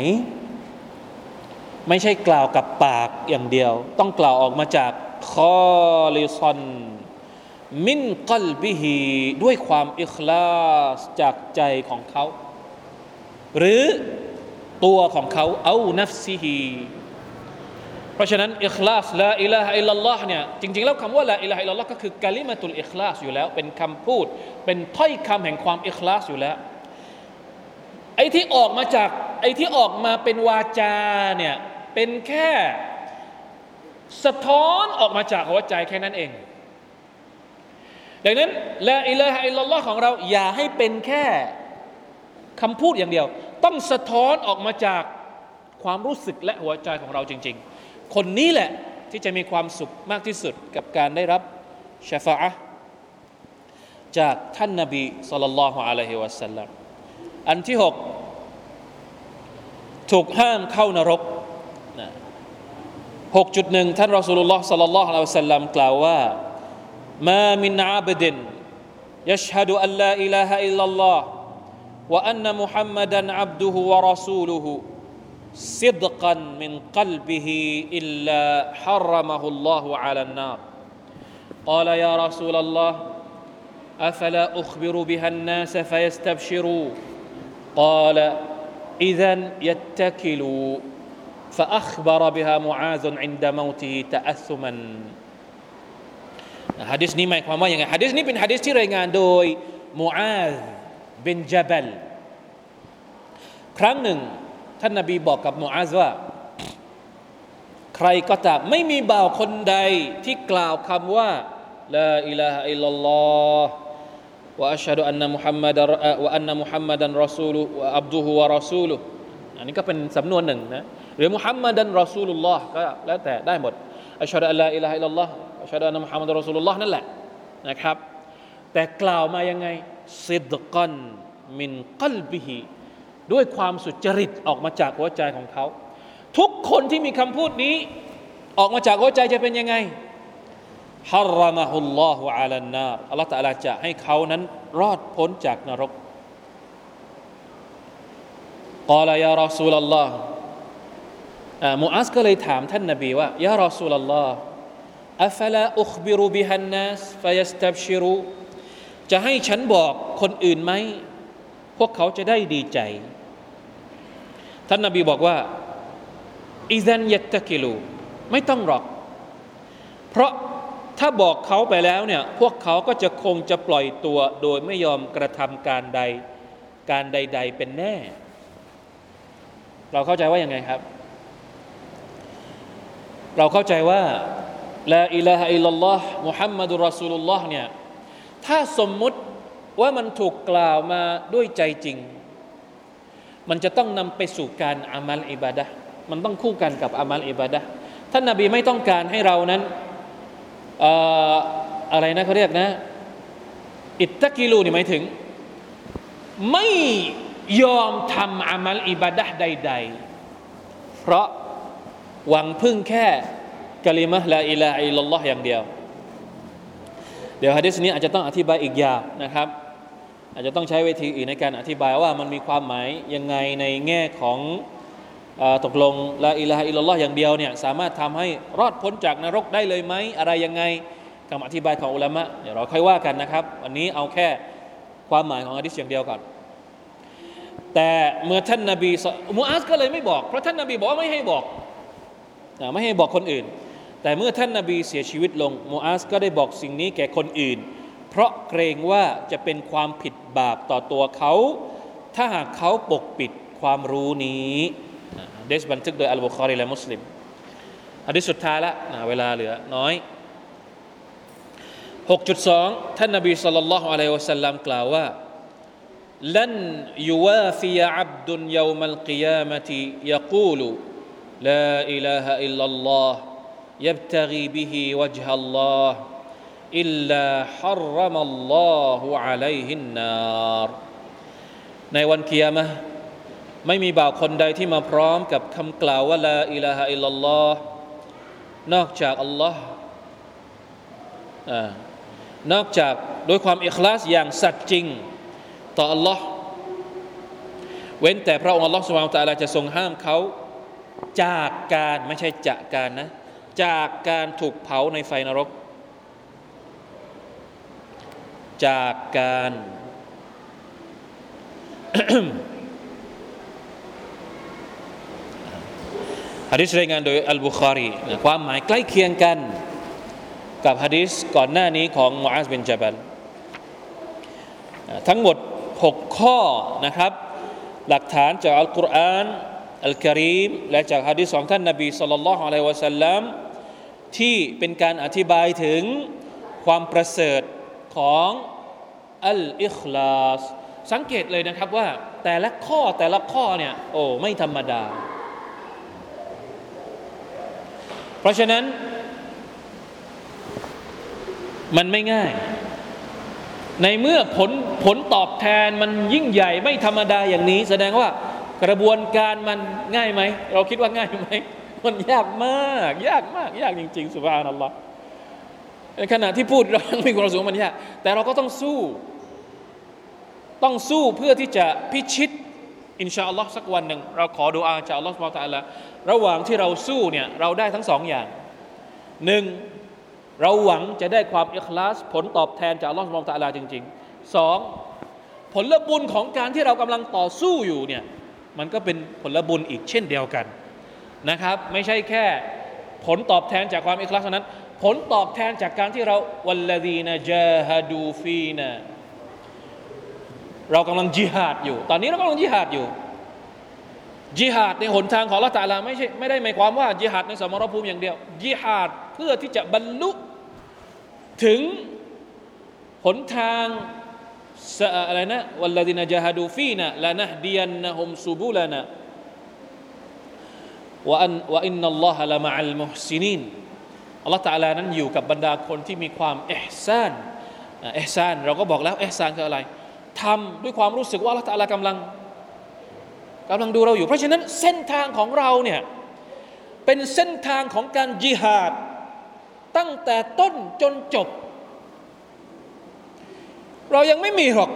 ไม่ใช่กล่าวกับปากอย่างเดียว ต้องกล่าวออกมาจากخالصا من قلبهด้วยความอิคลาสจากใจของเขา หรือ ตัวของเขาأو نفسهเพราะฉะนั้นอิคลาสلا إله إلا اللهเนี่ยจริงๆแล้วคำว่าلا إله إلا اللهก็คือكلمة الإخلاصอยู่แล้ว เป็นคำพูด เป็นถ้อยคำแห่งความอิคลาสอยู่แล้วไอ้ที่ออกมาจากไอ้ที่ออกมาเป็นวาจาเนี่ยเป็นแค่สะท้อนออกมาจากหัวใจแค่นั้นเอง ดังนั้นละอิลาฮะอิลลัลลอฮ์ของเราอย่าให้เป็นแค่คำพูดอย่างเดียว ต้องสะท้อนออกมาจากความรู้สึกและหัวใจของเราจริง ๆ คนนี้แหละที่จะมีความสุขมากที่สุดกับการได้รับชฟาอะจากท่านนบีสัลลัลลอฮุอะลัยฮิวะสัลลัมอันที่หกถูกห้ามเข้านรกหกจุดหนึ่งท่านรอสูลุลลอฮ์สัลลัลลอฮุอะลัยฮิวะสัลลัมกล่าวว่ามามินอาบดินยัชฮะดุอัลลาอิลาฮ์อิลลัลลอฮ์ وأن محمدا عبده ورسوله صدقا من قلبه إلا حرمه الله على النار قال يا رسول الله أفلا أخبر بها الناس فيستبشروا قال إذا يتكلوا فأخبر بها معاذ عند موته تأثما ฮะดิษนี้หมายความว่าอย่างไงฮะดิษนี้เป็นฮะดิษที่รายงานโดยมูอาซ บินจาบลครั้งหนึ่ง ท่านนบีบอกกับมูอาซว่า ใครก็ตามไม่มีบ่าวคนใดที่กล่าวคำว่าلا إله إلا الله وأشهد أن محمد وأن محمدا رسول وعبده ورسولهอันนี้ก็เป็นสำนวนหนึ่งนะหรือمحمدا رسول اللهก็แล้วแต่ได้หมดأشهد أن لا إله إلا الله أشهد أن محمد رسول اللهนั่นแหละนะครับ แต่กล่าวมายังไง صدقا من قلبهด้วยความสุจริตออกมาจากหัวใจของเขา ทุกคนที่มีคำพูดนี้ ออกมาจากหัวใจจะเป็นยังไงฮารามะฮุลลอฮุอาลันนาอัลลอฮฺตะอาลาจะให้เขานั้นรอดพ้นจากนรกกล่ายารอซูลลอฮ์มูอัสก็เลยถามท่านนบีว่ายารอซูลลอฮ์อัฟลาอุคบิรุบิฮันนัสฟยัสตับชิรุ จะให้ฉันบอกคนอื่นไหม พวกเขาจะได้ดีใจ ท่านนบีบอกว่าอิซันยัตตะกิลู ไม่ต้องหรอก เพราะถ้าบอกเขาไปแล้วเนี่ย พวกเขาก็จะคงจะปล่อยตัวโดยไม่ยอมกระทำการใด การใด ๆ เป็นแน่ เราเข้าใจว่ายังไงครับ เราเข้าใจว่าلا إله إلا الله محمد رسول اللهเนี่ย ถ้าสมมุติว่ามันถูกกล่าวมาด้วยใจจริง มันจะต้องนำไปสู่การอามัลอิบาดะมันต้องคู่กันกับอามัลอิบาดะท่านนาบีไม่ต้องการให้เรานั้นอะไรนะเขาเรียกนะ اتكلواนี่หมายถึง ไม่ยอมทำอามัลอิบาดะใด ๆ เพราะหวังพึ่งแค่กะลิมะลาอิลาอิลลอฮ์อย่างเดียว เดี๋ยวฮะดิษนี้อาจจะต้องอธิบายอีกอย่างนะครับ อาจจะต้องใช้เวทีอีกในการอธิบายว่ามันมีความหมายยังไงในแง่ของอตกลงลาอิลาอิลลอฮ์อย่างเดียวเนี่ยสามารถทำให้รอดพ้นจากนรกได้เลยไหมอะไรยังไงคำอธิบายของอุลามะเดี๋ยวเราค่อยว่ากันนะครับวันนี้เอาแค่ความหมายของฮะดิษอย่างเดียวก่อนแต่เมื่อท่านนาบีมูอัสก็เลยไม่บอกเพราะท่านนาบีบอกว่าไม่ให้บอกไม่ให้บอกคนอื่น แต่เมื่อท่านนาบีเสียชีวิตลงมูอาสก็ได้บอกสิ่งนี้แก่คนอื่น เพราะเกรงว่าจะเป็นความผิดบาปต่อตัวเขา ถ้าหากเขาปกปิดความรู้นี้เดชบันทึกโดยอัลบุคอรีและมุสลิมอันที่สุดท้ายละเวลาเหลือน้อย 6.2 ท่านนาบีสัลลัลลอฮุอะลัยฮิวะสัลลัมกล่าวว่าลันยูวาฟิยะอับดุนยามัลกิยามติยะกูลูลาอิลาฮะอิลลัลลอฮ์ يبتغي به وجه الله إلا حرم الله عليه النار ในวันกิยามะไม่มีบ่าวคนใดที่มาพร้อมกับคำกล่าวว่าลาอิลาฮะอิลลัลลอฮ์นอกจากอัลลอฮ์นอกจากโดยความอิคลาสอย่างสัตย์จริง ต่ออัลลอฮ์เว้นแต่พระองค์อัลลอฮ์สุบฮานตะลาจะทรงห้ามเขาจากการไม่ใช่จากการนะ จากการถูกเผาในไฟนรก จากการฮะดิษรายงานโดยอัลบุคารีความหมายใกล้เคียงกันกับฮะดิษก่อนหน้านี้ของมูอาซบินจาบัลทั้งหมด 6 ข้อนะครับ หลักฐานจากอัลกุรอาน อัลกิริมและจากฮะดิษของท่านนบีสุลต่านละฮ์อะลัยวะสัลลัมที่เป็นการอธิบายถึงความประเสริฐของอัลอิคลาสสังเกตเลยนะครับว่าแต่ละข้อแต่ละข้อเนี่ยโอ้ไม่ธรรมดา เพราะฉะนั้น มันไม่ง่าย ในเมื่อผลผลตอบแทนมันยิ่งใหญ่ไม่ธรรมดาอย่างนี้ แสดงว่า กระบวนการมันง่ายไหม เราคิดว่าง่ายไหม มันยากมาก ยากมาก ยากจริง ๆ สุภานัลลอฮ์ในขณะที่พูดเราม่ความรู้สึกมันยาก แต่เราก็ต้องสู้ ต้องสู้เพื่อที่จะพิชิต อินชาอัลลอฮ์สักวันหนึ่ง เราขอดูอาจากอัลลอฮ์สุบตะละระหว่างที่เราสู้เนี่ยเราได้ทั้งสองอย่างหนึ่งเราหวังจะได้ความอิคลาส ผลตอบแทนจากอัลลอฮ์สุบตะละจริงๆสองผลบุญของการที่เรากำลังต่อสู้อยู่เนี่ย มันก็เป็นผลบุญอีกเช่นเดียวกันนะครับ ไม่ใช่แค่ผลตอบแทนจากความอิคลาสเท่านั้น ผลตอบแทนจากการที่เราวัลลดีนจาฮดูฟีนาเรากำลังจิฮาดอยู่ ตอนนี้เรากำลังจิฮาดอยู่จิฮาดในหนทางของละตาลาไม่ใช่ไม่ได้หมายความว่าจิฮาดในสมรภูมิอย่างเดียวจิฮาดเพื่อที่จะบรรลุถึงหนทาง อะไรนะวัลลดินจาฮดูฟีนะละนะดียนนะฮุมซูบุลนะว่าอันว่าอินนัลลอฮะละมะอัลมุฮซินีนอัลลอฮฺตาลานั้นอยู่กับบรรดาคนที่มีความเอฮซานเอฮซานเราก็บอกแล้วเอฮซานคืออะไรทำด้วยความรู้สึกว่าอัลลอฮฺกำลังกำลังดูเราอยู่ เพราะฉะนั้นเส้นทางของเราเนี่ยเป็นเส้นทางของการจิฮาด ตั้งแต่ต้นจนจบ เรายังไม่มีหรอก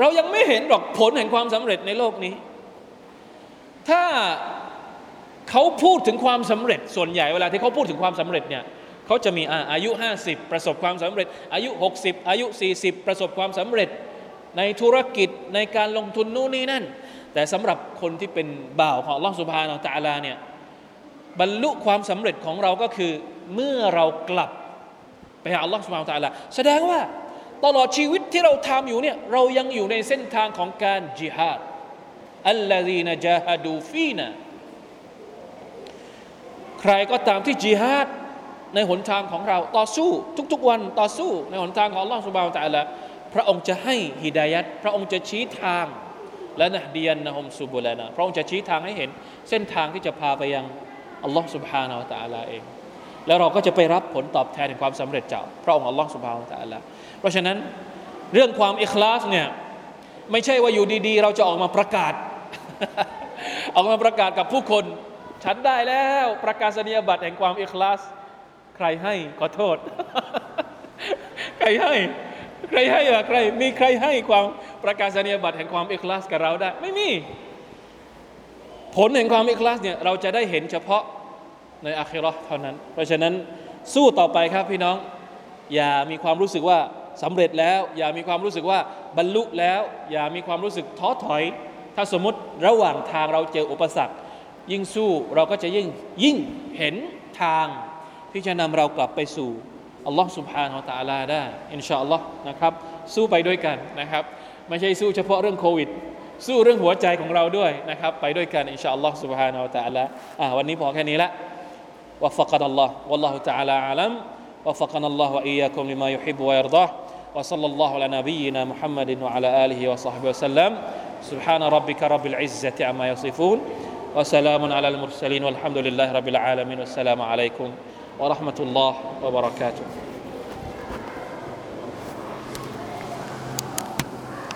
เรายังไม่เห็นหรอกผลแห่งความสำเร็จในโลกนี้ ถ้าเขาพูดถึงความสำเร็จส่วนใหญ่เวลาที่เขาพูดถึงความสำเร็จเนี่ยเขาจะมีอายุ 50 ประสบความสำเร็จ อายุ 60 อายุ 40 ประสบความสำเร็จ ในธุรกิจในการลงทุนนู่นนี่นั่น แต่สำหรับคนที่เป็นบ่าวของล่องสุภาอัลตะลาเนี่ยบรรลุความสำเร็จของเราก็คือเมื่อเรากลับไปหาลลอฮฺสุบฮาตะลาแสดงว่า ตลอดชีวิตที่เราทำอยู่เนี่ยเรายังอยู่ในเส้นทางของการ j ิ h า d อัลลอฮีนะจาฮดูฟีนะใครก็ตามที่ j ิ h า d ในหนทางของเราต่อสู้ ทุกๆวันต่อสู้ ในหนทางของอัลลอฮฺสุบานตะละพระองค์จะให้ฮิดายัดพระองค์จะชี้ทางและนะดียนนะฮมสุบุลานะพระองค์จะชี้ทางให้เห็นเส้นทางที่จะพาไปยังอัลลอฮฺสุบฮานาอัลตะลาเอง แล้วเราก็จะไปรับผลตอบแทนแห่งความสำเร็จจากพระองค์อัลลอฮฺสุบฮาวตะอัละเพราะฉะนั้นเรื่องความอิคลาสเนี่ยไม่ใช่ว่าอยู่ดีๆ เราจะออกมาประกาศ ออกมาประกาศกับผู้คน ฉันได้แล้วประกาศนียบัตรแห่งความอิคลาส ใครให้ขอโทษ ใครให้ ใครให้อะใคร มีใครให้ความประกาศนียบัตรแห่งความอิคลาสกับเราได้ ไม่มี ผลแห่งความอิคลาสเนี่ยเราจะได้เห็นเฉพาะ ในอาคิรอเท่านั้น เพราะฉะนั้นสู้ต่อไปครับพี่น้อง อย่ามีความรู้สึกว่าสำเร็จแล้ว อย่ามีความรู้สึกว่าบรรลุแล้ว อย่ามีความรู้สึกท้อถอย ถ้าสมมติระหว่างทางเราเจออุปสรรค ยิ่งสู้เราก็จะยิ่งยิ่งเห็นทางที่จะนำเรากลับไปสู่อัลลอฮ์สุบฮานาอัลตะลาได้ อินชาอัลลอฮ์นะครับ สู้ไปด้วยกันนะครับ ไม่ใช่สู้เฉพาะเรื่องโควิด สู้เรื่องหัวใจของเราด้วยนะครับ ไปด้วยกัน อินชาอัลลอฮ์สุบฮานาอัลตะลาวันนี้พอแค่นี้ละ وفقنا الله. والله تعالى أعلم. وفقنا الله وإياكم لما يحب ويرضاه. وصلى الله على نبينا محمد وعلى آله وصحبه وسلم. سبحان ربك رب العزة عما يصفون. وسلام على المرسلين والحمد لله رب العالمين. والسلام عليكم ورحمة الله وبركاته.